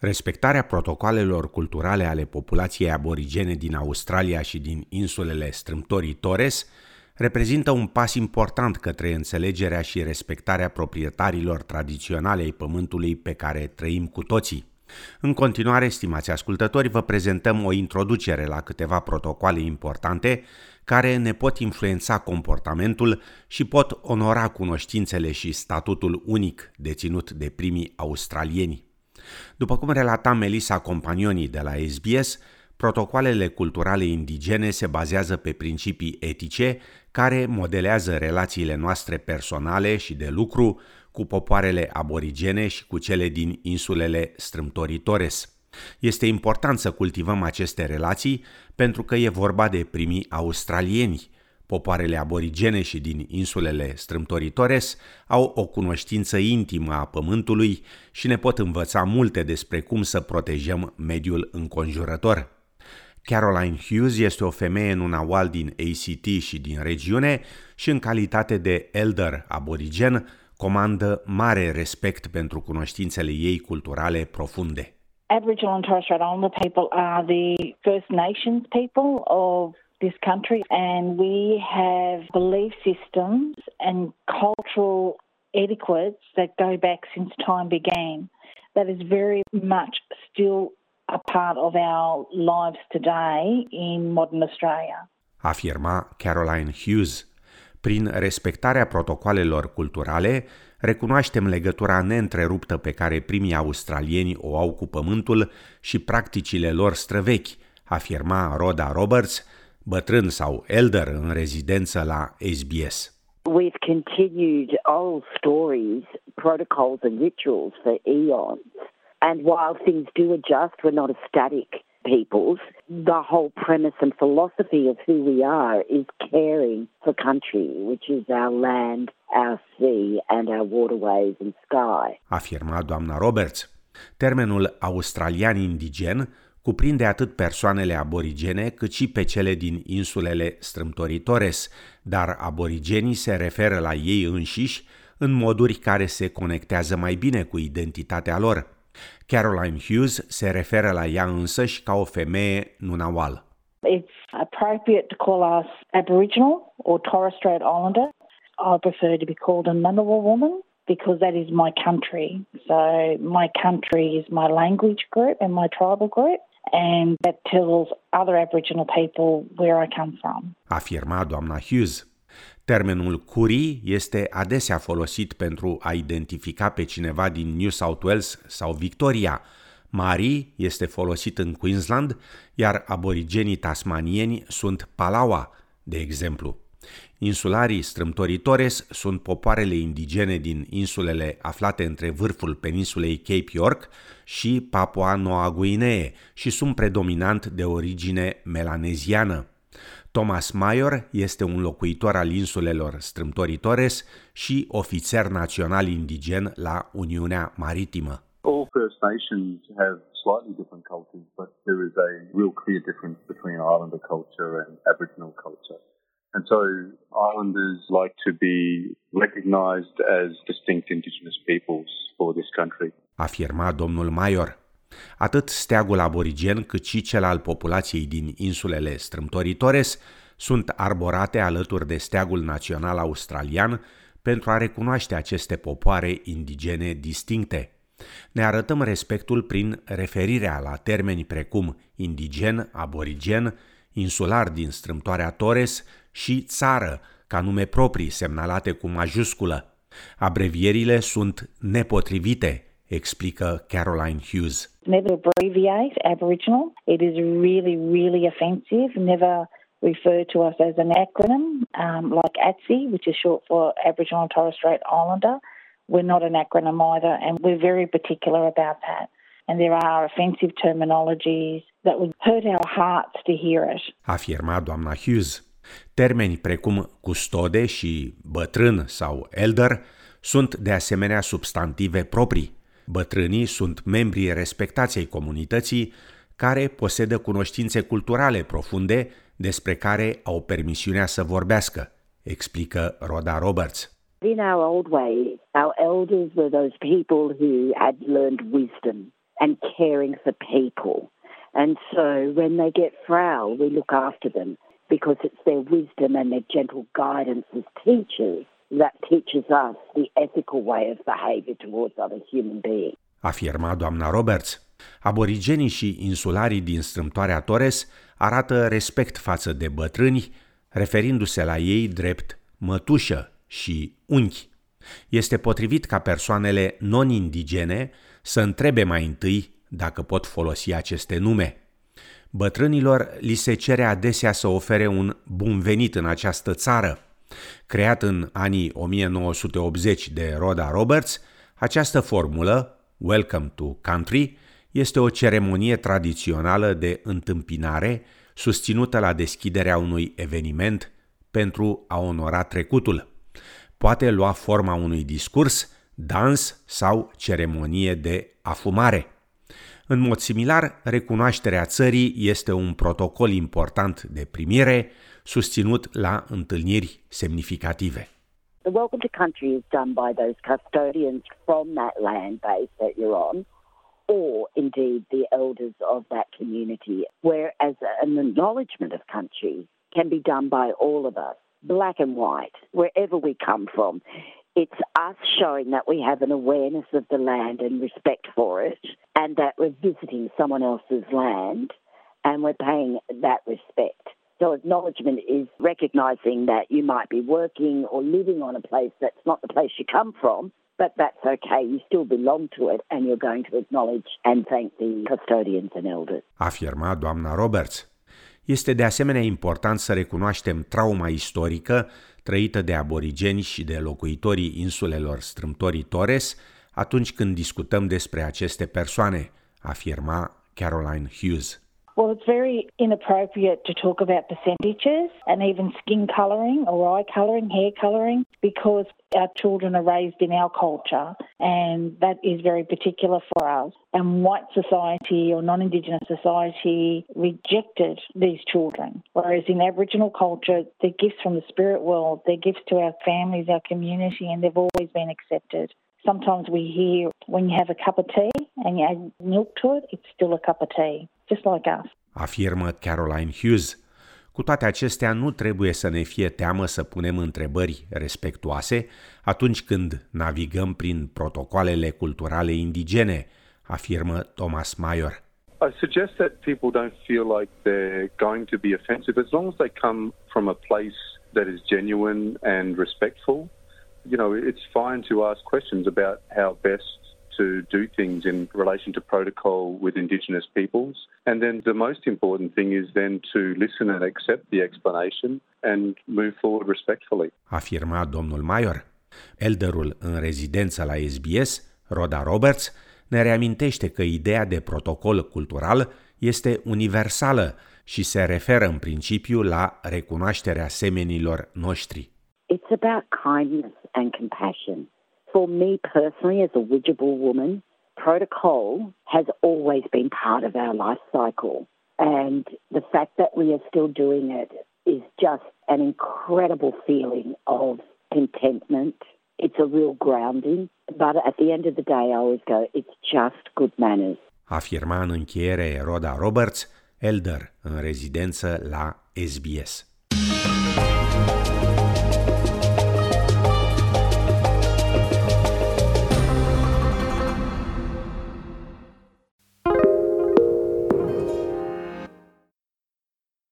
Respectarea protocoalelor culturale ale populației aborigene din Australia și din insulele strâmtorii Torres reprezintă un pas important către înțelegerea și respectarea proprietarilor tradiționale ai pământului pe care trăim cu toții. În continuare, stimați ascultători, vă prezentăm o introducere la câteva protocoale importante care ne pot influența comportamentul și pot onora cunoștințele și statutul unic deținut de primii australieni. După cum relata Melissa Companioni de la SBS, protocoalele culturale indigene se bazează pe principii etice care modelează relațiile noastre personale și de lucru cu popoarele aborigene și cu cele din insulele strâmtorii Torres. Este important să cultivăm aceste relații pentru că e vorba de primii australieni, Popoarele aborigene și din insulele strâmtoritores au o cunoștință intimă a pământului și ne pot învăța multe despre cum să protejăm mediul înconjurător. Caroline Hughes este o femeie nunawal din ACT și din regiune și în calitate de elder aborigen comandă mare respect pentru cunoștințele ei culturale profunde. Aboriginal and Torres Strait Islander people are the First Nations people of this country, and we have belief systems and cultural etiquettes that go back since time began. That is very much still a part of our lives today in modern Australia. Afirma Caroline Hughes. Prin respectarea protocoalelor culturale, recunoaștem legătura neîntreruptă pe care primii australieni o au cu pământul și practicile lor străvechi, afirma Rhoda Roberts, bătrân sau elder în rezidență la SBS. We've continued old stories, protocols and rituals for eons. And while things do adjust, we're not a static peoples. The whole premise and philosophy of who we are is caring for country, which is our land, our sea and our waterways and sky. Afirma doamna Roberts. Termenul australian indigen cuprinde atât persoanele aborigene cât și pe cele din insulele strâmtoritores, dar aborigenii se referă la ei înșiși în moduri care se conectează mai bine cu identitatea lor. Caroline Hughes se referă la ea însăși ca o femeie nunawal. It's appropriate to call us Aboriginal or Torres Strait Islander. I prefer to be called a Ngunnawal woman because that is my country. So my country is my language group and my tribal group. And that tells other Aboriginal people where I come from. Afirma doamna Hughes. Termenul curi este adesea folosit pentru a identifica pe cineva din New South Wales sau Victoria. Mari este folosit în Queensland, iar aborigenii tasmanieni sunt Palawa, de exemplu. Insularii strâmtoritores sunt popoarele indigene din insulele aflate între vârful peninsulei Cape York și Papua Noua Guinee și sunt predominant de origine melaneziană. Thomas Mayor este un locuitor al insulelor strâmtoritores și ofițer național indigen la Uniunea Maritimă. All First Nations have slightly different cultures, but there is a real clear difference between Islander culture and Aboriginal culture. And so islanders like to be recognized as distinct Indigenous peoples for this country. Afirma domnul Maior. Atât steagul aborigen cât și cel al populației din insulele strâmtoritores sunt arborate alături de steagul național australian pentru a recunoaște aceste popoare indigene distincte. Ne arătăm respectul prin referirea la termeni precum indigen, aborigen, insular din strâmtoarea Torres și țară, ca nume proprii semnalate cu majusculă. Abrevierile sunt nepotrivite, explică Caroline Hughes. Never abbreviate Aboriginal. It is really, really offensive. Never refer to us as an acronym um, like ATSI, which is short for Aboriginal and Torres Strait Islander. We're not an acronym either, and we're very particular about that. And there are offensive terminologies that would hurt our hearts to hear it. Afirma doamna Hughes. Termeni precum custode și bătrân sau elder sunt de asemenea substantive proprii. Bătrânii sunt membrii respectației comunității care posedă cunoștințe culturale profunde despre care au permisiunea să vorbească, explică Rhoda Roberts. In our old way, our elders were those people who had learned wisdom and caring for people. And so when they get frail, we look after them because it's their wisdom and their gentle guidance as teachers that teaches us the ethical way of behavior towards other human beings. Afirma doamna Roberts. Aborigenii și insularii din strâmtoarea Torres arată respect față de bătrâni, referindu-se la ei drept mătușă și unchi. Este potrivit ca persoanele non-indigene să întrebe mai întâi dacă pot folosi aceste nume. Bătrânilor li se cere adesea să ofere un bun venit în această țară. Creat în anii 1980 de Rhoda Roberts, această formulă, Welcome to Country, este o ceremonie tradițională de întâmpinare susținută la deschiderea unui eveniment pentru a onora trecutul. Poate lua forma unui discurs, dans sau ceremonie de afumare. În mod similar, recunoașterea țării este un protocol important de primire susținut la întâlniri semnificative. The welcome to country is done by those custodians from that land base that you're on, or indeed the elders of that community, whereas an acknowledgement of country can be done by all of us, black and white, wherever we come from. It's us showing that we have an awareness of the land and respect for it, and that we're visiting someone else's land and we're paying that respect. So, acknowledgement is recognizing that you might be working or living on a place that's not the place you come from, but that's okay. You still belong to it, and you're going to acknowledge and thank the custodians and elders. Afirma doamna Roberts. Este de asemenea important să recunoaștem trauma istorică trăită de aborigeni și de locuitorii insulelor strâmtorii Torres atunci când discutăm despre aceste persoane, afirma Caroline Hughes. Well, it's very inappropriate to talk about percentages and even skin colouring or eye colouring, hair colouring, because our children are raised in our culture and that is very particular for us. And white society or non Indigenous society rejected these children. Whereas in Aboriginal culture, they're gifts from the spirit world, they're gifts to our families, our community, and they've always been accepted. Sometimes we hear when you have a cup of tea and you add milk to it, it's still a cup of tea, just like us. Afirmă Caroline Hughes. Cu toate acestea, nu trebuie să ne fie teamă să punem întrebări respectuoase atunci când navigăm prin protocoalele culturale indigene, afirmă Thomas Mayer. I suggest that people don't feel like they're going to be offensive as long as they come from a place that is genuine and respectful. You know, it's fine to ask questions about how best to do things in relation to protocol with Indigenous peoples. And then the most important thing is then to listen and accept the explanation and move forward respectfully. Afirma domnul Mayor. Elderul în rezidență la SBS, Rhoda Roberts, ne reamintește că ideea de protocol cultural este universală și se referă în principiu la recunoașterea semenilor noștri. It's about kindness and compassion. For me personally, as a Widgeable woman, protocol has always been part of our life cycle. And the fact that we are still doing it is just an incredible feeling of contentment. It's a real grounding. But at the end of the day, I always go, it's just good manners. Afirma în încheiere Rhoda Roberts, elder în rezidență la SBS.